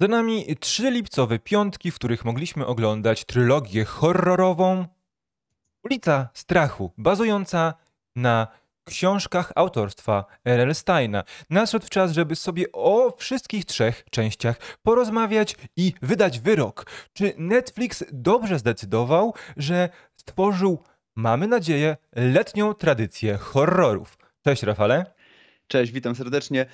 Za nami trzy lipcowe piątki, w których mogliśmy oglądać trylogię horrorową Ulica Strachu, bazująca na książkach autorstwa R.L. Steina. Nadszedł czas, żeby sobie o wszystkich trzech częściach porozmawiać i wydać wyrok. Czy Netflix dobrze zdecydował, że stworzył, mamy nadzieję, letnią tradycję horrorów? Cześć Rafale. Cześć, witam serdecznie.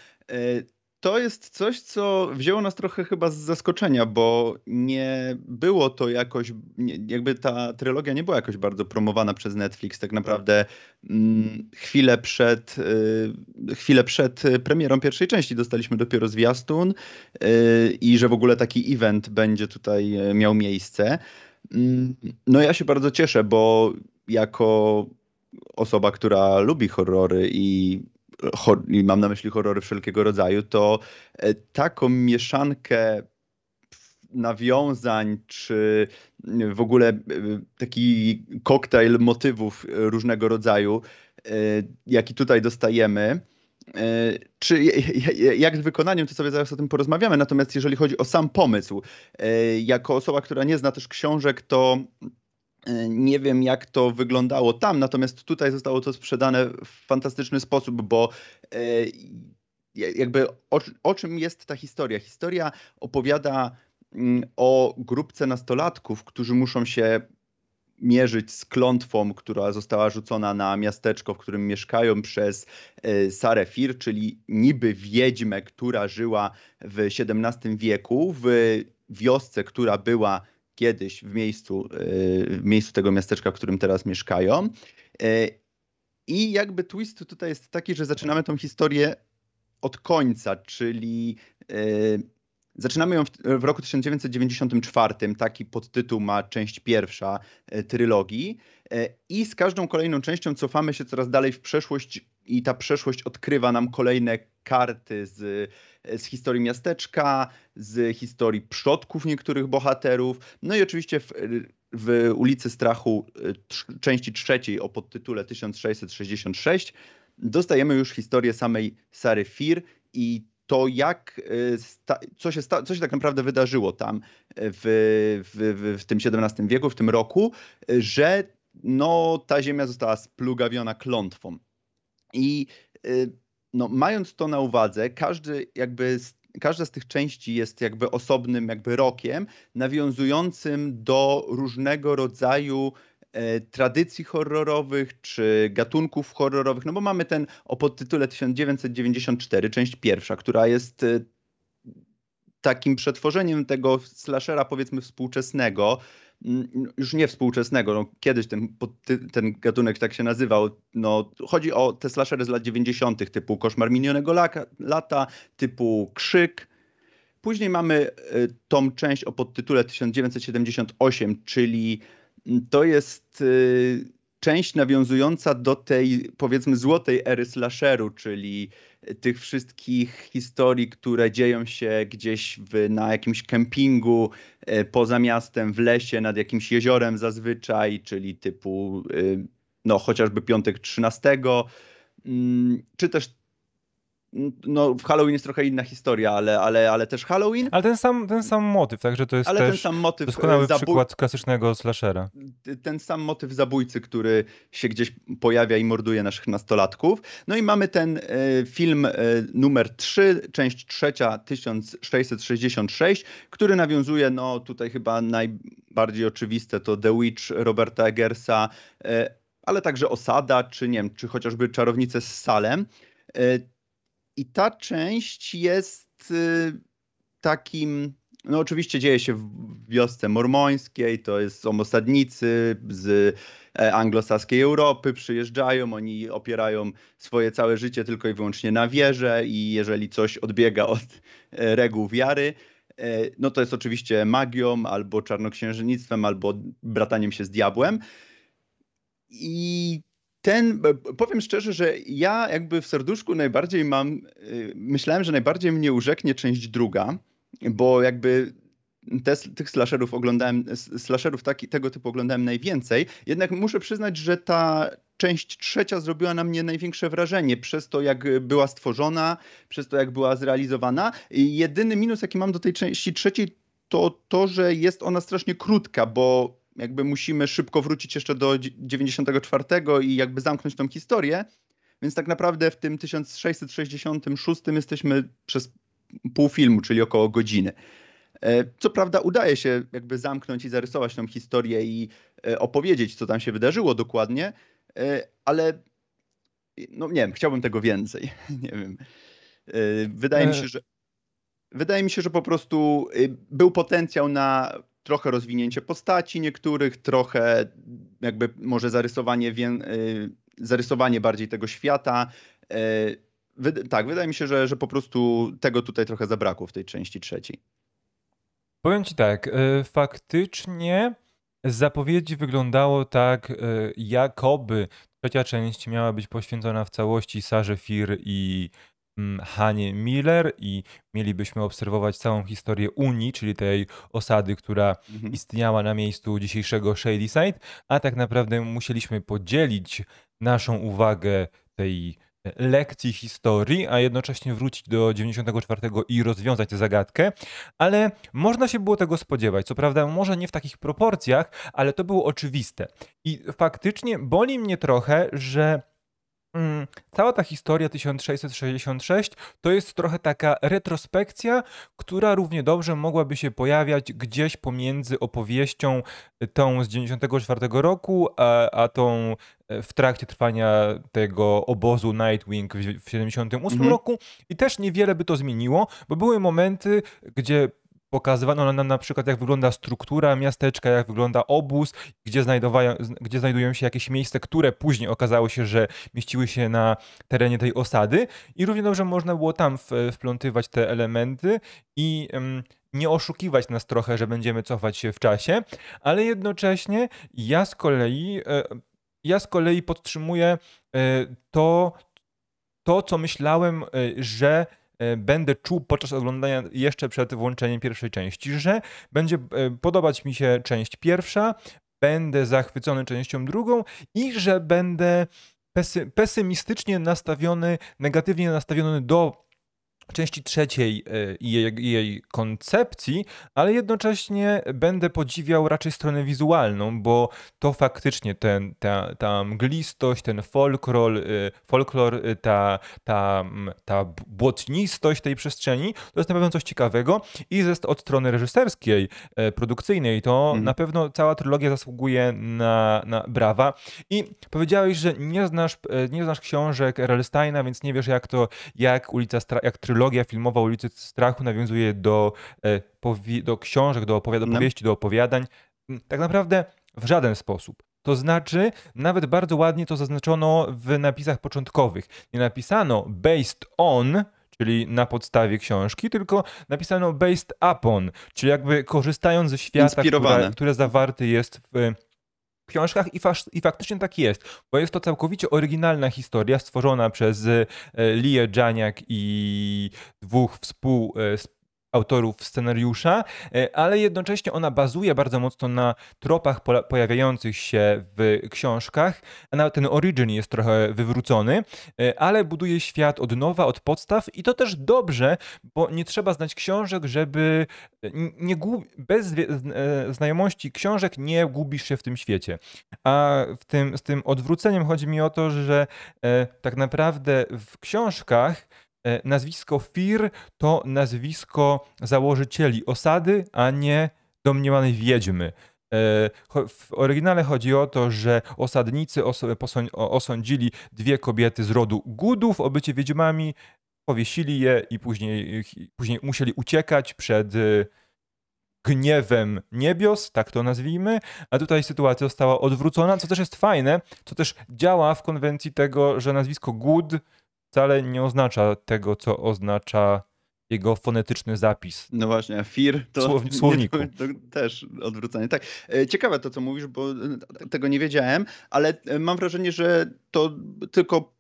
To jest coś, co wzięło nas trochę chyba z zaskoczenia, bo nie było to jakoś, nie, jakby ta trylogia nie była jakoś bardzo promowana przez Netflix. Tak naprawdę mm, chwilę, przed, y, chwilę przed premierą pierwszej części dostaliśmy dopiero zwiastun y, i że w ogóle taki event będzie tutaj e, miał miejsce. Mm, no ja się bardzo cieszę, bo jako osoba, która lubi horrory i i mam na myśli horrory wszelkiego rodzaju, to e, taką mieszankę nawiązań, czy w ogóle e, taki koktajl motywów różnego rodzaju, e, jaki tutaj dostajemy, czy jak z wykonaniem, to sobie zaraz o tym porozmawiamy. Natomiast jeżeli chodzi o sam pomysł, jako osoba, która nie zna też książek, to nie wiem, jak to wyglądało tam, natomiast tutaj zostało to sprzedane w fantastyczny sposób, bo e, jakby o, o czym jest ta historia? Historia opowiada mm, o grupce nastolatków, którzy muszą się mierzyć z klątwą, która została rzucona na miasteczko, w którym mieszkają przez e, Sarę Fir, czyli niby wiedźmę, która żyła w XVII wieku w wiosce, która była kiedyś w miejscu, e, w miejscu tego miasteczka, w którym teraz mieszkają. E, I jakby twist tutaj jest taki, że zaczynamy tą historię od końca, czyli e, Zaczynamy ją w, roku 1994, taki podtytuł ma część pierwsza trylogii i z każdą kolejną częścią cofamy się coraz dalej w przeszłość i ta przeszłość odkrywa nam kolejne karty z, z historii miasteczka, z historii przodków niektórych bohaterów. No i oczywiście w, w ulicy Strachu e, części trzeciej o podtytule 1666 dostajemy już historię samej Sary Fir i to jak, e, co się, co się tak naprawdę wydarzyło tam w, w, w tym XVII wieku, w tym roku, że no, ta ziemia została splugawiona klątwą. I y, no, mając to na uwadze, każdy jakby każda z tych części jest jakby osobnym jakby rokiem nawiązującym do różnego rodzaju e, tradycji horrorowych czy gatunków horrorowych, no bo mamy ten o podtytule 1994, część pierwsza, która jest e, takim przetworzeniem tego slashera powiedzmy współczesnego, już nie współczesnego, no, kiedyś ten, ten gatunek tak się nazywał, no, chodzi o te slashery z lat 90. typu Koszmar Minionego Lata, typu Krzyk. Później mamy y, tą część o podtytule 1978, czyli to jest y, część nawiązująca do tej powiedzmy złotej ery slasheru, czyli tych wszystkich historii, które dzieją się gdzieś w, na jakimś kempingu e, poza miastem, w lesie, nad jakimś jeziorem zazwyczaj, czyli typu e, no chociażby piątek 13, mm, czy też no, w Halloween jest trochę inna historia, ale, ale, ale też Halloween. Ale ten sam, ten sam motyw, także to jest ale ten sam motyw doskonały zabój... przykład klasycznego slashera. Ten sam motyw zabójcy, który się gdzieś pojawia i morduje naszych nastolatków. No i mamy ten e, film e, numer 3, część trzecia, 1666, który nawiązuje, no tutaj chyba najbardziej oczywiste to The Witch Roberta Eggersa, e, ale także Osada, czy nie wiem, czy chociażby Czarownice z Salem. I ta część jest y, takim. No, oczywiście dzieje się w wiosce mormońskiej, to jest, są osadnicy z e, anglosaskiej Europy, przyjeżdżają, oni opierają swoje całe życie tylko i wyłącznie na wierze i jeżeli coś odbiega od e, reguł wiary, e, no to jest oczywiście magią, albo czarnoksiężnictwem, albo brataniem się z diabłem. I ten, powiem szczerze, że ja jakby w serduszku najbardziej mam, y, myślałem, że najbardziej mnie urzeknie część druga, bo jakby te, tych slasherów oglądałem, slasherów taki, tego typu oglądałem najwięcej, jednak muszę przyznać, że ta część trzecia zrobiła na mnie największe wrażenie przez to, jak była stworzona, przez to, jak była zrealizowana. Jedyny minus, jaki mam do tej części trzeciej, to to, że jest ona strasznie krótka, bo jakby musimy szybko wrócić jeszcze do 94 i jakby zamknąć tą historię. Więc tak naprawdę w tym 1666 jesteśmy przez pół filmu, czyli około godziny. E, co prawda udaje się jakby zamknąć i zarysować tą historię i e, opowiedzieć, co tam się wydarzyło dokładnie, e, ale no nie wiem, chciałbym tego więcej. Nie wiem. Wydaje mi się, że wydaje mi się, że po prostu był potencjał na trochę rozwinięcie postaci niektórych, trochę jakby może zarysowanie, zarysowanie bardziej tego świata. Tak, wydaje mi się, że, że po prostu tego tutaj trochę zabrakło w tej części trzeciej. Powiem ci tak, e, faktycznie z zapowiedzi wyglądało tak, jakoby trzecia część miała być poświęcona w całości Sarze Fir i Hanie Miller i mielibyśmy obserwować całą historię Unii, czyli tej osady, która mhm. istniała na miejscu dzisiejszego Shadyside, a tak naprawdę musieliśmy podzielić naszą uwagę tej lekcji historii, a jednocześnie wrócić do 94 i rozwiązać tę zagadkę, ale można się było tego spodziewać. Co prawda, może nie w takich proporcjach, ale to było oczywiste. I faktycznie boli mnie trochę, że Mm, cała ta historia 1666 to jest trochę taka retrospekcja, która równie dobrze mogłaby się pojawiać gdzieś pomiędzy opowieścią y, tą z 94 roku, a, a tą e, w trakcie trwania tego obozu Nightwing w 78 mhm. roku i też niewiele by to zmieniło, bo były momenty, gdzie pokazywano nam na przykład, jak wygląda struktura miasteczka, jak wygląda obóz, gdzie, gdzie znajdują się jakieś miejsca, które później okazało się, że mieściły się na terenie tej osady. I równie dobrze można było tam wplątywać te elementy i nie oszukiwać nas trochę, że będziemy cofać się w czasie, ale jednocześnie ja z kolei, e, ja z kolei podtrzymuję e, to, to co myślałem, e, że będę czuł podczas oglądania jeszcze przed włączeniem pierwszej części, że będzie e, podobać mi się część pierwsza, będę zachwycony częścią drugą i że będę pesymistycznie nastawiony, negatywnie nastawiony do części trzeciej e, i jej, jej, koncepcji, ale jednocześnie będę podziwiał raczej stronę wizualną, bo to faktycznie ten, ta, ta mglistość, ten folklor, e, folklor e, ta, ta, ta błotnistość tej przestrzeni, to jest na pewno coś ciekawego i jest od strony reżyserskiej, produkcyjnej, to mm. na pewno cała trylogia zasługuje na, na brawa i powiedziałeś, że nie znasz, nie znasz książek R.L. Steina, więc nie wiesz jak to, jak ulica, jak trylogia trylogia filmowa Ulicy Strachu nawiązuje do, e, do książek, do, opowiad- do no. powieści, do opowiadań. Mm, tak naprawdę w żaden sposób. To znaczy, nawet bardzo ładnie to zaznaczono w napisach początkowych. Nie napisano based on, czyli na podstawie książki, tylko napisano based upon, czyli jakby korzystając ze świata, które, które zawarty jest w książkach i, i, faktycznie tak jest, bo jest to całkowicie oryginalna historia stworzona przez e, Lię Janiak i dwóch współ, e, autorów scenariusza, e, ale jednocześnie ona bazuje bardzo mocno na tropach pojawiających się w książkach, ten origin jest trochę wywrócony, e, ale buduje świat od nowa, od podstaw i to też dobrze, bo nie trzeba znać książek, żeby nie bez e, znajomości książek nie gubisz się w tym świecie. A w tym, z tym odwróceniem chodzi mi o to, że tak naprawdę w książkach E, nazwisko Fir to nazwisko założycieli osady, a nie domniemanej wiedźmy. E, w oryginale chodzi o to, że osadnicy osądzili dwie kobiety z rodu Gudów o bycie wiedźmami, powiesili je i później, później musieli uciekać przed e, gniewem niebios, tak to nazwijmy, a tutaj sytuacja została odwrócona, co też jest fajne, co też działa w konwencji tego, że nazwisko Good wcale nie oznacza tego, co oznacza jego fonetyczny zapis. No właśnie, Fir to, Słow- słowniku. to, to też odwrócenie. Tak, e, ciekawe to, co mówisz, bo e, tego nie wiedziałem, ale e, mam wrażenie, że to tylko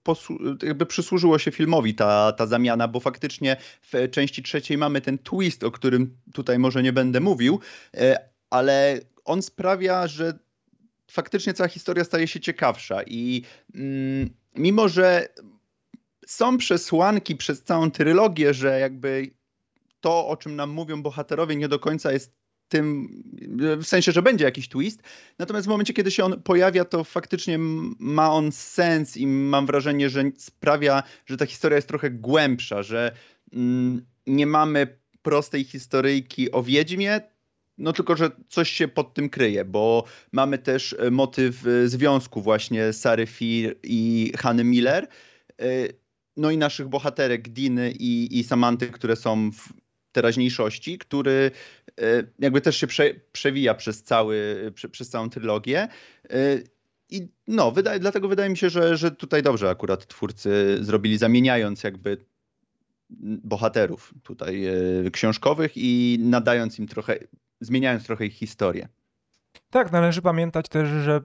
jakby przysłużyło się filmowi ta, ta zamiana, bo faktycznie w części trzeciej mamy ten twist, o którym tutaj może nie będę mówił, ale on sprawia, że faktycznie cała historia staje się ciekawsza i mm, mimo, że są przesłanki przez całą trylogię, że jakby to, o czym nam mówią bohaterowie, nie do końca jest tym, w sensie, że będzie jakiś twist. Natomiast w momencie, kiedy się on pojawia, to faktycznie ma on sens i mam wrażenie, że sprawia, że ta historia jest trochę głębsza, że mm, nie mamy prostej historyjki o Wiedźmie, no tylko, że coś się pod tym kryje, bo mamy też e, motyw e, związku właśnie Sary Fir i Hany Miller. E, no i naszych bohaterek Diny i, i Samanty, które są w teraźniejszości, który jakby też się prze, przewija przez, cały, prze, przez całą trylogię. I no, wydaje, dlatego wydaje mi się, że, że tutaj dobrze akurat twórcy zrobili, zamieniając jakby bohaterów tutaj książkowych i nadając im trochę zmieniając trochę ich historię. Tak, należy pamiętać też, że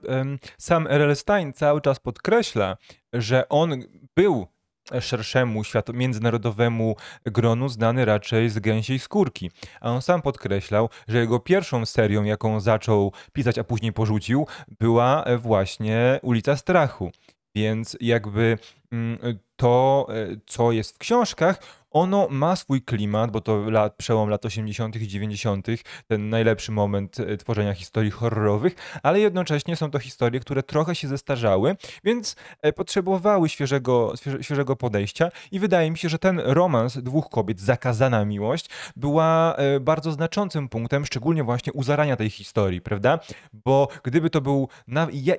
sam R.L. Stein cały czas podkreśla, że on był szerszemu światu, międzynarodowemu gronu znany raczej z gęsiej skórki. A on sam podkreślał, że jego pierwszą serią, jaką zaczął pisać, a później porzucił, była właśnie Ulica Strachu. Więc jakby mm, to, e, co jest w książkach, ono ma swój klimat, bo to lat, przełom lat 80. i 90., ten najlepszy moment e, tworzenia historii horrorowych, ale jednocześnie są to historie, które trochę się zestarzały, więc e, potrzebowały świeżego, świeżego podejścia i wydaje mi się, że ten romans dwóch kobiet, Zakazana Miłość, była bardzo znaczącym punktem, szczególnie właśnie u zarania tej historii, prawda? Bo gdyby to był,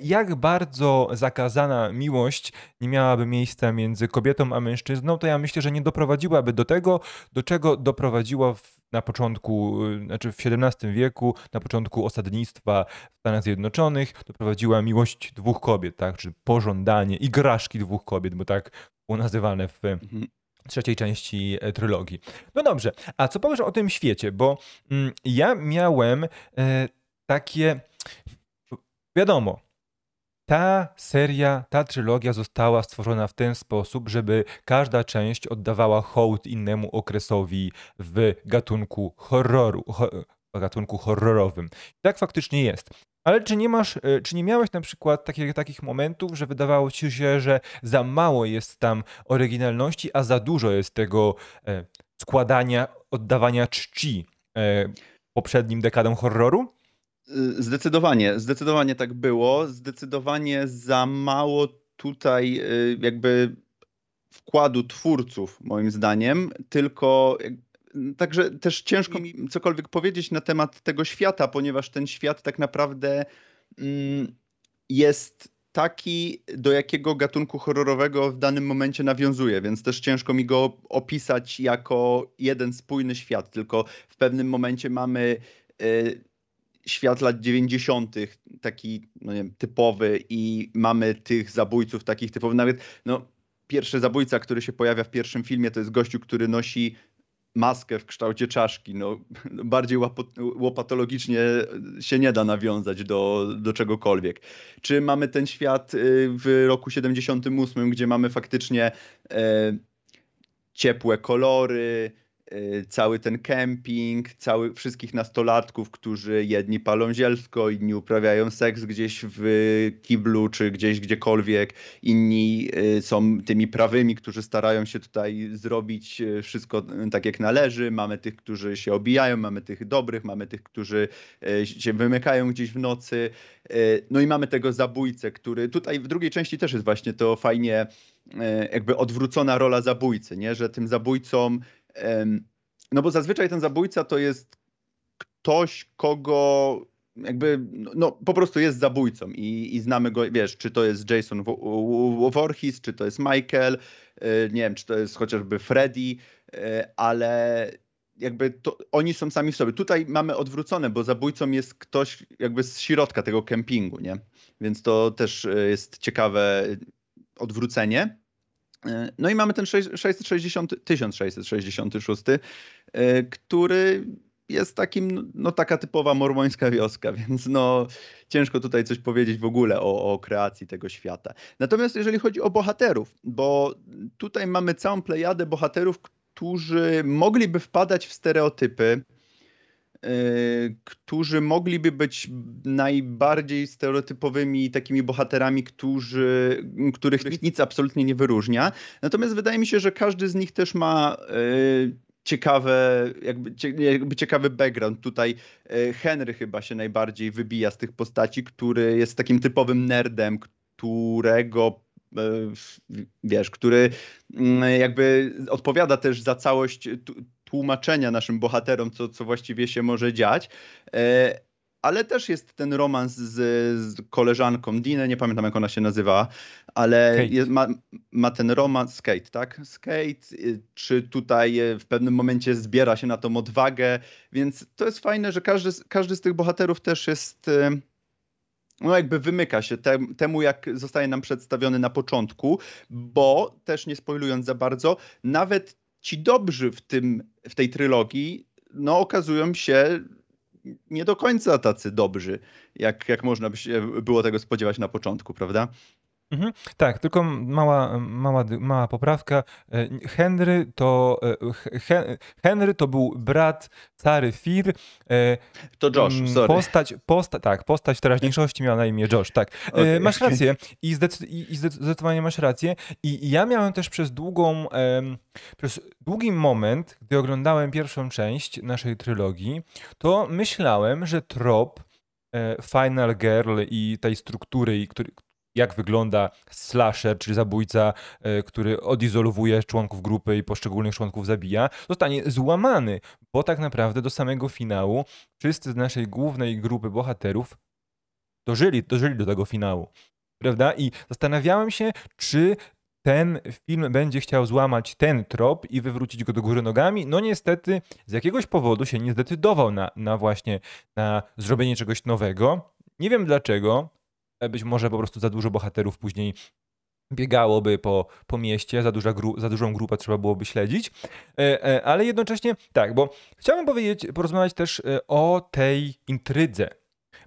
jak bardzo zakazana miłość nie miałaby miejsca między kobietą a mężczyzną, to ja myślę, że nie doprowadziła doprowadziłaby do tego, do czego doprowadziła w, na początku, y, znaczy w XVII wieku, na początku osadnictwa w Stanach Zjednoczonych, doprowadziła miłość dwóch kobiet, tak, czy pożądanie, igraszki dwóch kobiet, bo tak było nazywane w mhm. trzeciej części e, trylogii. No dobrze, a co powiesz o tym świecie? Bo mm, ja miałem e, takie, wiadomo, ta seria, ta trylogia została stworzona w ten sposób, żeby każda część oddawała hołd innemu okresowi w gatunku horroru, ho, gatunku horrorowym. tak faktycznie jest. Ale czy nie masz, e, czy nie miałeś na przykład takich, takich momentów, że wydawało ci się, że za mało jest tam oryginalności, a za dużo jest tego e, składania, oddawania czci e, poprzednim dekadom horroru? Y, zdecydowanie, zdecydowanie tak było. Zdecydowanie za mało tutaj y, jakby wkładu twórców, moim zdaniem, tylko także też ciężko mi cokolwiek powiedzieć na temat tego świata, ponieważ ten świat tak naprawdę mm, jest taki, do jakiego gatunku horrorowego w danym momencie nawiązuje, więc też ciężko mi go opisać jako jeden spójny świat, tylko w pewnym momencie mamy y, świat lat 90., taki no nie wiem, typowy, i mamy tych zabójców takich typowych. Nawet no, pierwszy zabójca, który się pojawia w pierwszym filmie, to jest gościu, który nosi maskę w kształcie czaszki. No, bardziej łopatologicznie się nie da nawiązać do, do czegokolwiek. Czy mamy ten świat y, w roku 78, gdzie mamy faktycznie e, ciepłe kolory, cały ten kemping, cały, wszystkich nastolatków, którzy jedni palą zielsko, inni uprawiają seks gdzieś w kiblu czy gdzieś gdziekolwiek, inni y, są tymi prawymi, którzy starają się tutaj zrobić y, wszystko tak jak należy. Mamy tych, którzy się obijają, mamy tych dobrych, mamy tych, którzy się wymykają gdzieś w nocy. No i mamy tego zabójcę, który tutaj w drugiej części też jest właśnie to fajnie jakby odwrócona rola zabójcy, nie? że tym zabójcą no bo zazwyczaj ten zabójca to jest ktoś, kogo jakby, no po prostu jest zabójcą i, i znamy go, wiesz, czy to jest Jason Voorhees, czy to jest Michael, e, nie wiem, czy to jest chociażby Freddy, e, ale jakby to, oni są sami w sobie. Tutaj mamy odwrócone, bo zabójcą jest ktoś jakby z środka tego kempingu, nie? Więc to też e, jest ciekawe odwrócenie. E, no i mamy ten 660, 1666, który jest takim, no taka typowa mormońska wioska, więc no ciężko tutaj coś powiedzieć w ogóle o, o kreacji tego świata. Natomiast jeżeli chodzi o bohaterów, bo tutaj mamy całą plejadę bohaterów, którzy mogliby wpadać w stereotypy, którzy mogliby być najbardziej stereotypowymi takimi bohaterami, którzy, których nic absolutnie nie wyróżnia. Natomiast wydaje mi się, że każdy z nich też ma y, ciekawe, jakby, jakby ciekawy background. Tutaj y, Henry chyba się najbardziej wybija z tych postaci, który jest takim typowym nerdem, którego wiesz, który mm, jakby odpowiada też za całość tłumaczenia naszym bohaterom, co, co właściwie się może dziać. E, ale też jest ten romans z, z koleżanką Dinę, nie pamiętam jak ona się nazywa, ale jest, ma, ma ten romans, Skate, tak? Skate, y, czy tutaj y, w pewnym momencie zbiera się na tą odwagę, więc to jest fajne, że każdy, każdy z tych bohaterów też jest y, no jakby wymyka się temu, jak zostaje nam przedstawiony na początku, bo też nie spoilując za bardzo, nawet ci dobrzy w, tym, w tej trylogii, no okazują się nie do końca tacy dobrzy, jak, jak można by się było tego spodziewać na początku, prawda? Mhm. Tak, tylko mała, mała, mała poprawka. E, Henry to, e, Henry to był brat Cary Fir. E, to Josh, sorry. Postać, posta, tak, postać teraźniejszości miała na imię Josh, tak. Okay. Masz rację I, zdecyd i zdecydowanie masz rację. I ja miałem też przez długą, przez długi moment, gdy oglądałem pierwszą część naszej trylogii, to myślałem, że trop Final Girl i tej struktury, który, jak wygląda slasher, czyli zabójca, e, który odizolowuje członków grupy i poszczególnych członków zabija, zostanie złamany, bo tak naprawdę do samego finału wszyscy z naszej głównej grupy bohaterów dożyli, dożyli do tego finału. Prawda? I zastanawiałem się, czy ten film będzie chciał złamać ten trop i wywrócić go do góry nogami. No niestety z jakiegoś powodu się nie zdecydował na, na właśnie na zrobienie czegoś nowego. Nie wiem dlaczego, być może po prostu za dużo bohaterów później biegałoby po, po mieście, za, duża gru, za dużą grupę trzeba byłoby śledzić, e, e, ale jednocześnie tak, bo chciałbym powiedzieć, porozmawiać też o tej intrydze.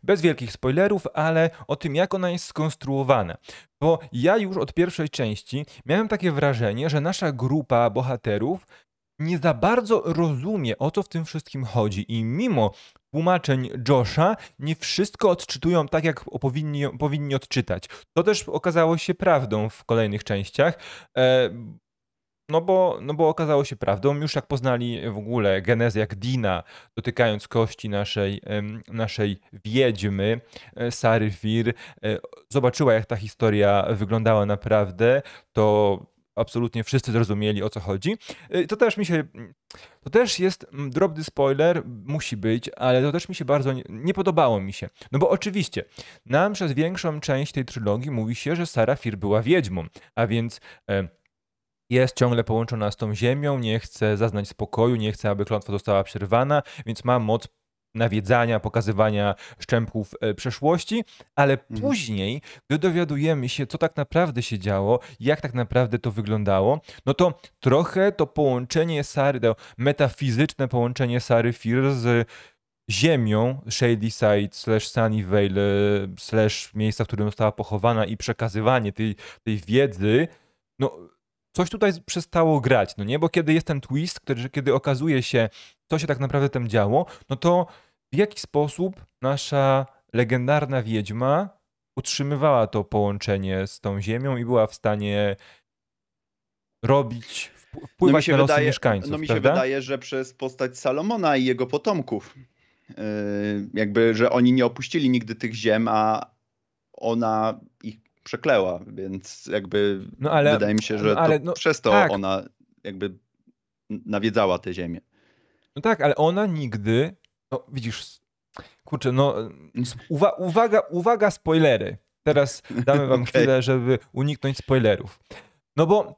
Bez wielkich spoilerów, ale o tym, jak ona jest skonstruowana. Bo ja już od pierwszej części miałem takie wrażenie, że nasza grupa bohaterów nie za bardzo rozumie, o co w tym wszystkim chodzi. I mimo tłumaczeń Josha nie wszystko odczytują tak, jak powinni, powinni odczytać. To też okazało się prawdą w kolejnych częściach. E, no bo, no bo okazało się prawdą, już jak poznali w ogóle genezę jak Dina, dotykając kości naszej, naszej wiedźmy, e, Sary Fir, e, zobaczyła jak ta historia wyglądała naprawdę, to absolutnie wszyscy zrozumieli o co chodzi. Y, to też mi się. To też jest mm, drobny spoiler, musi być, ale to też mi się bardzo nie, nie podobało mi się. No bo oczywiście, nam przez większą część tej trylogii mówi się, że Sara Fir była wiedźmą, a więc. E, jest ciągle połączona z tą ziemią, nie chce zaznać spokoju, nie chce, aby klątwa została przerwana, więc ma moc nawiedzania, pokazywania szczępków e, przeszłości, ale mhm. później, gdy dowiadujemy się, co tak naprawdę się działo, jak tak naprawdę to wyglądało, no to trochę to połączenie Sary, to metafizyczne połączenie Sary Fir z ziemią, Shady Side slash Sunnyvale slash miejsca, w którym została pochowana i przekazywanie tej, tej wiedzy, no coś tutaj przestało grać, no nie? Bo kiedy jest ten twist, kiedy, kiedy okazuje się, co się tak naprawdę tam działo, no to w jaki sposób nasza legendarna wiedźma utrzymywała to połączenie z tą ziemią i była w stanie robić, wpływać no na losy wydaje, mieszkańców. No mi prawda? się wydaje, że przez postać Salomona i jego potomków, yy, jakby, że oni nie opuścili nigdy tych ziem, a ona ich przekleła, więc jakby no ale, wydaje mi się, że no ale, to no, przez to tak. ona jakby nawiedzała tę ziemię. No tak, ale ona nigdy no widzisz, kurczę, no uwa uwaga, uwaga, spoilery. Teraz damy wam okay. chwilę, żeby uniknąć spoilerów. No bo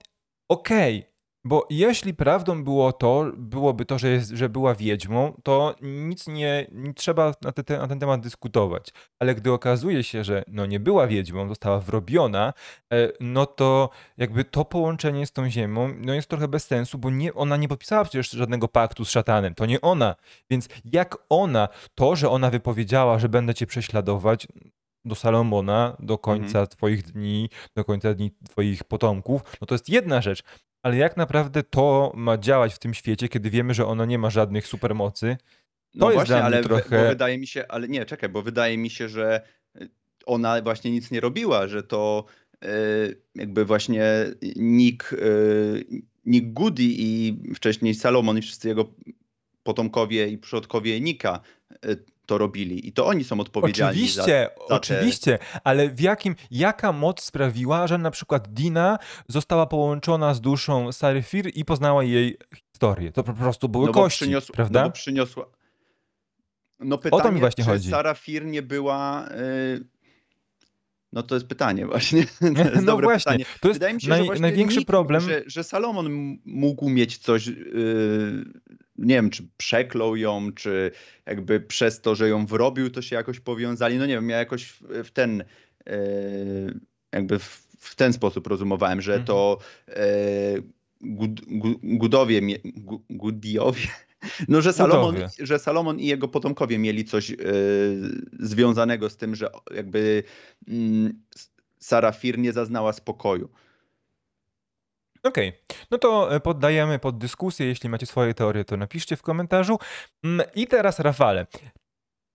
okej, okay, Bo jeśli prawdą było to, byłoby to, że, jest, że była wiedźmą, to nic nie, nie trzeba na, te, na ten temat dyskutować. Ale gdy okazuje się, że no nie była wiedźmą, została wrobiona, e, no to jakby to połączenie z tą ziemią no jest trochę bez sensu, bo nie, ona nie podpisała przecież żadnego paktu z szatanem. To nie ona. Więc jak ona, to, że ona wypowiedziała, że będę cię prześladować, do Salomona, do końca Mhm. twoich dni, do końca dni twoich potomków, no to jest jedna rzecz. Ale jak naprawdę to ma działać w tym świecie, kiedy wiemy, że ono nie ma żadnych supermocy? No jest właśnie, dla mnie ale wy- bo trochę- wydaje mi się, ale nie, czekaj, bo wydaje mi się, że y, ona właśnie nic nie robiła, że to y, jakby właśnie Nick, y, Nick Goody i wcześniej Salomon i wszyscy jego potomkowie i przodkowie Nika to robili. I to oni są odpowiedzialni za... Oczywiście, te- oczywiście, ale w jakim, jaka moc sprawiła, że na przykład Dina została połączona z duszą Sarifir i poznała jej historię? To po prostu były No kości, przyniosła, prawda? no bo przyniosła... No pytanie, mi właśnie czy chodzi. Sara Fir nie była... y, No to jest pytanie właśnie. To jest no właśnie, pytanie. to jest Wydaje mi się, naj, że największy nikt, problem. Że, że Salomon mógł mieć coś, yy, nie wiem, czy przeklął ją, czy jakby przez to, że ją wrobił, to się jakoś powiązali. No nie wiem, ja jakoś w, w ten, yy, jakby w, w ten sposób rozumowałem, że Mhm. to yy, Gud, Gu- Gudowie, Gudiowie, no że Salomon, Gudowie. że Salomon i jego potomkowie mieli coś yy, związanego z tym, że jakby mm, Sara Fir nie zaznała spokoju. Okej, no to e, poddajemy pod dyskusję. Jeśli macie swoje teorie, to napiszcie w komentarzu. Mm, I teraz, Rafale,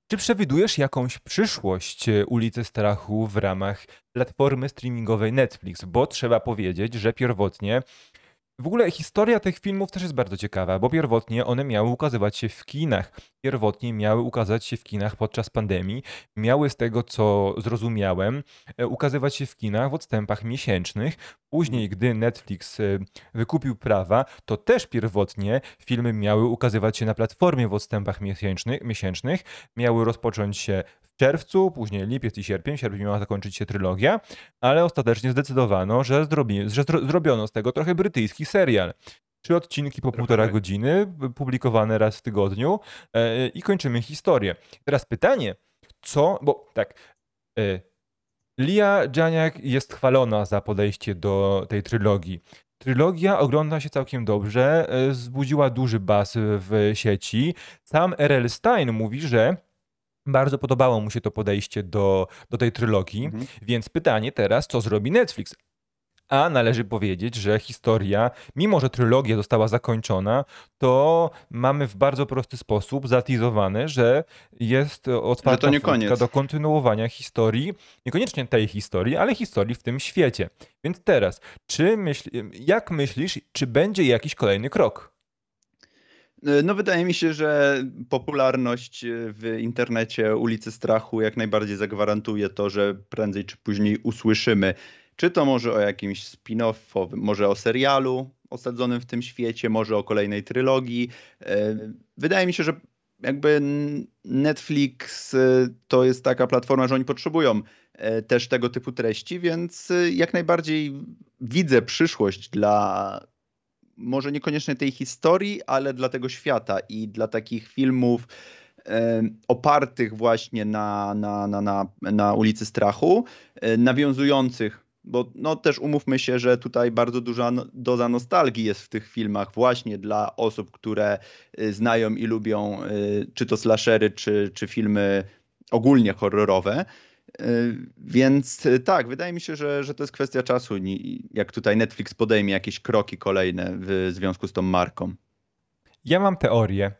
czy przewidujesz jakąś przyszłość e, ulicy Strachu w ramach platformy streamingowej Netflix? Bo trzeba powiedzieć, że pierwotnie. W ogóle historia tych filmów też jest bardzo ciekawa, bo pierwotnie one miały ukazywać się w kinach. Pierwotnie miały ukazać się w kinach podczas pandemii. Miały z tego, co zrozumiałem, e, ukazywać się w kinach w odstępach miesięcznych. Później, gdy Netflix e, wykupił prawa, to też pierwotnie filmy miały ukazywać się na platformie w odstępach miesięcznych. miesięcznych. Miały rozpocząć się czerwcu, później lipiec i sierpień. W sierpniu miała zakończyć się trylogia, ale ostatecznie zdecydowano, że, zrobi, że zro, zrobiono z tego trochę brytyjski serial. Trzy odcinki po półtora tak. godziny, publikowane raz w tygodniu e, i kończymy historię. Teraz pytanie, co, bo tak, e, Lia Janiak jest chwalona za podejście do tej trylogii. Trylogia ogląda się całkiem dobrze, e, wzbudziła duży baz w sieci. Sam R.L. Stein mówi, że bardzo podobało mu się to podejście do, do tej trylogii, Mhm. więc pytanie teraz, co zrobi Netflix? A należy powiedzieć, że historia, mimo że trylogia została zakończona, to mamy w bardzo prosty sposób zatizowane, że jest otwarta furtka koniec. do kontynuowania historii, niekoniecznie tej historii, ale historii w tym świecie. Więc teraz, czy myśl, jak myślisz, czy będzie jakiś kolejny krok? No wydaje mi się, że popularność w internecie ulicy Strachu jak najbardziej zagwarantuje to, że prędzej czy później usłyszymy, czy to może o jakimś spin-offowym, może o serialu osadzonym w tym świecie, może o kolejnej trylogii. E, Wydaje mi się, że jakby Netflix e, to jest taka platforma, że oni potrzebują e, też tego typu treści, więc e, jak najbardziej widzę przyszłość dla może niekoniecznie tej historii, ale dla tego świata i dla takich filmów opartych właśnie na, na, na, na, na ulicy Strachu, nawiązujących, bo no też umówmy się, że tutaj bardzo duża no- doza nostalgii jest w tych filmach właśnie dla osób, które e, znają i lubią e, czy to slashery, czy, czy filmy ogólnie horrorowe. E, Więc e, tak, wydaje mi się, że, że to jest kwestia czasu, jak tutaj Netflix podejmie jakieś kroki kolejne w związku z tą marką. Ja mam teorię.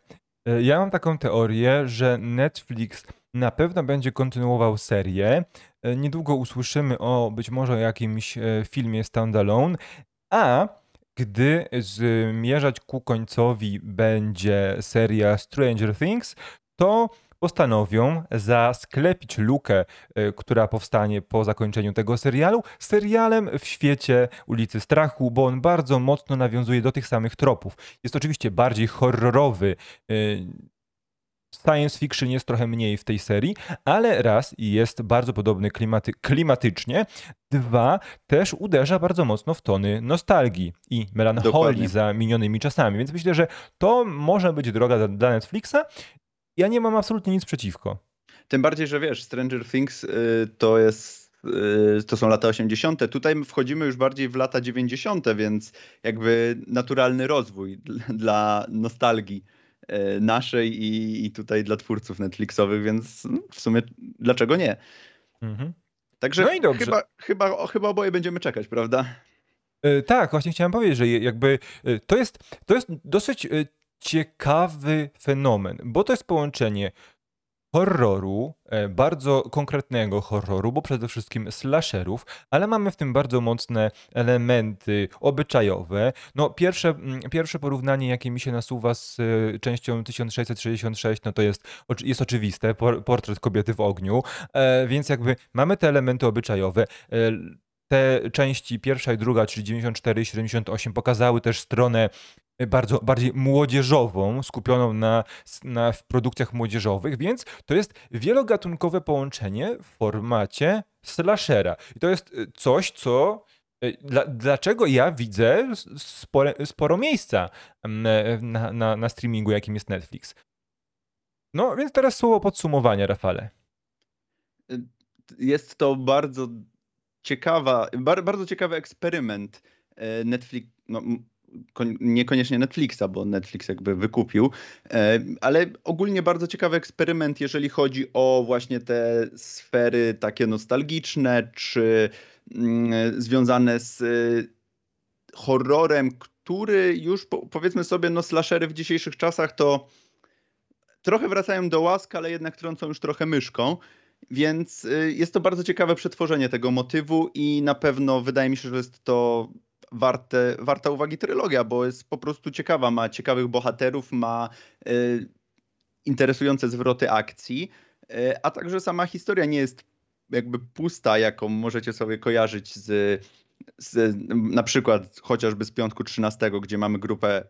E, Ja mam taką teorię, że Netflix na pewno będzie kontynuował serię. E, Niedługo usłyszymy o być może jakimś filmie standalone, a gdy zmierzać ku końcowi będzie seria Stranger Things, to postanowią zasklepić lukę, e, która powstanie po zakończeniu tego serialu, serialem w świecie ulicy Strachu, bo on bardzo mocno nawiązuje do tych samych tropów. Jest oczywiście bardziej horrorowy, y, science fiction jest trochę mniej w tej serii, ale raz jest bardzo podobny klimaty, klimatycznie, dwa też uderza bardzo mocno w tony nostalgii i melancholii Dokładnie. za minionymi czasami, więc myślę, że to może być droga dla Netflixa. Ja nie mam absolutnie nic przeciwko. Tym bardziej, że wiesz, Stranger Things y, to jest. y, To są lata 80. Tutaj wchodzimy już bardziej w lata 90., więc jakby naturalny rozwój dl- dla nostalgii y, naszej i, i tutaj dla twórców Netflixowych, więc no, w sumie dlaczego nie? Mhm. Także No i dobrze. chyba, chyba, o, chyba oboje będziemy czekać, prawda? E, Tak, właśnie chciałem powiedzieć, że jakby to jest, to jest dosyć ciekawy fenomen, bo to jest połączenie horroru, e, bardzo konkretnego horroru, bo przede wszystkim slasherów, ale mamy w tym bardzo mocne elementy obyczajowe. No pierwsze, mm, pierwsze porównanie, jakie mi się nasuwa z e, częścią 1666, no to jest, jest oczywiste, por- portret kobiety w ogniu, e, więc jakby mamy te elementy obyczajowe. E, te części pierwsza i druga, czyli 94 i 78, pokazały też stronę bardzo bardziej młodzieżową, skupioną na, na produkcjach młodzieżowych, więc to jest wielogatunkowe połączenie w formacie slashera. I to jest y, coś, co y, dla, dlaczego ja widzę spore, sporo miejsca na, na, na streamingu, jakim jest Netflix. No, więc teraz słowo podsumowania, Rafale. Jest to bardzo ciekawa, bar, bardzo ciekawy eksperyment e, Netflix, no, niekoniecznie Netflixa, bo Netflix jakby wykupił, e, ale ogólnie bardzo ciekawy eksperyment, jeżeli chodzi o właśnie te sfery takie nostalgiczne, czy mm, związane z e, horrorem, który już po, powiedzmy sobie, no slashery w dzisiejszych czasach to trochę wracają do łask, ale jednak trącą już trochę myszką. Więc y, jest to bardzo ciekawe przetworzenie tego motywu i na pewno wydaje mi się, że jest to warte, warta uwagi trylogia, bo jest po prostu ciekawa, ma ciekawych bohaterów, ma y, interesujące zwroty akcji, y, a także sama historia nie jest jakby pusta, jaką możecie sobie kojarzyć z, z na przykład chociażby z piątku 13, gdzie mamy grupę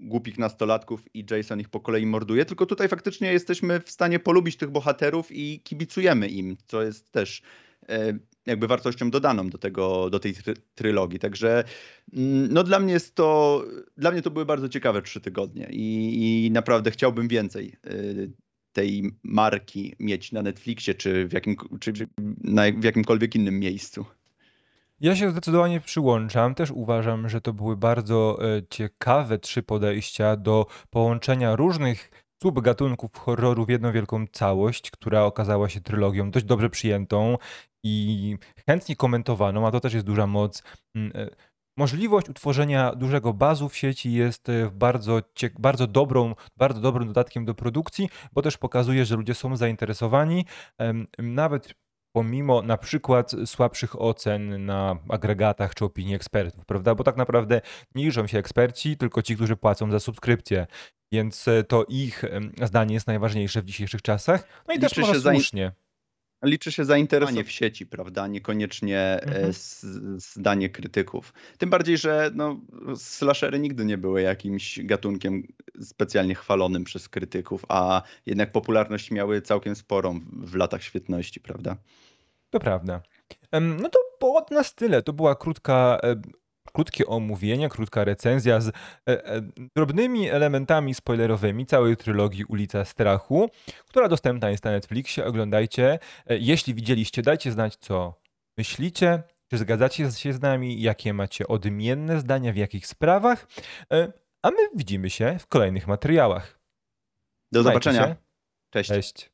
głupich nastolatków i Jason ich po kolei morduje, tylko tutaj faktycznie jesteśmy w stanie polubić tych bohaterów i kibicujemy im, co jest też e, jakby wartością dodaną do tego, do tej try trylogii. Także mm, no dla mnie jest to, dla mnie to były bardzo ciekawe trzy tygodnie i, i naprawdę chciałbym więcej e, tej marki mieć na Netflixie czy w, jakim, czy na, w jakimkolwiek innym miejscu. Ja się zdecydowanie przyłączam. Też uważam, że to były bardzo e, ciekawe trzy podejścia do połączenia różnych subgatunków horroru w jedną wielką całość, która okazała się trylogią dość dobrze przyjętą i chętnie komentowaną, a to też jest duża moc. Mm, e, Możliwość utworzenia dużego bazu w sieci jest e, bardzo, bardzo, dobrą, bardzo dobrym dodatkiem do produkcji, bo też pokazuje, że ludzie są zainteresowani. Nawet pomimo na przykład słabszych ocen na agregatach czy opinii ekspertów, prawda? Bo tak naprawdę nie liczą się eksperci, tylko ci, którzy płacą za subskrypcję. Więc to ich zdanie jest najważniejsze w dzisiejszych czasach. No i też Liczy może się zain- słusznie. Liczy się zainteresowanie w sieci, prawda? Niekoniecznie e, Mhm. zdanie krytyków. Tym bardziej, że no, slashery nigdy nie były jakimś gatunkiem specjalnie chwalonym przez krytyków, a jednak popularność miały całkiem sporą w- latach świetności, prawda? To prawda. No to było od nas tyle. To była krótka, e, krótkie omówienie, krótka recenzja z e, e, drobnymi elementami spoilerowymi całej trylogii Ulica Strachu, która dostępna jest na Netflixie. Oglądajcie. E, Jeśli widzieliście, dajcie znać, co myślicie. Czy zgadzacie się z nami? Jakie macie odmienne zdania w jakich sprawach? E, A my widzimy się w kolejnych materiałach. Do zobaczenia. się. Cześć. Cześć.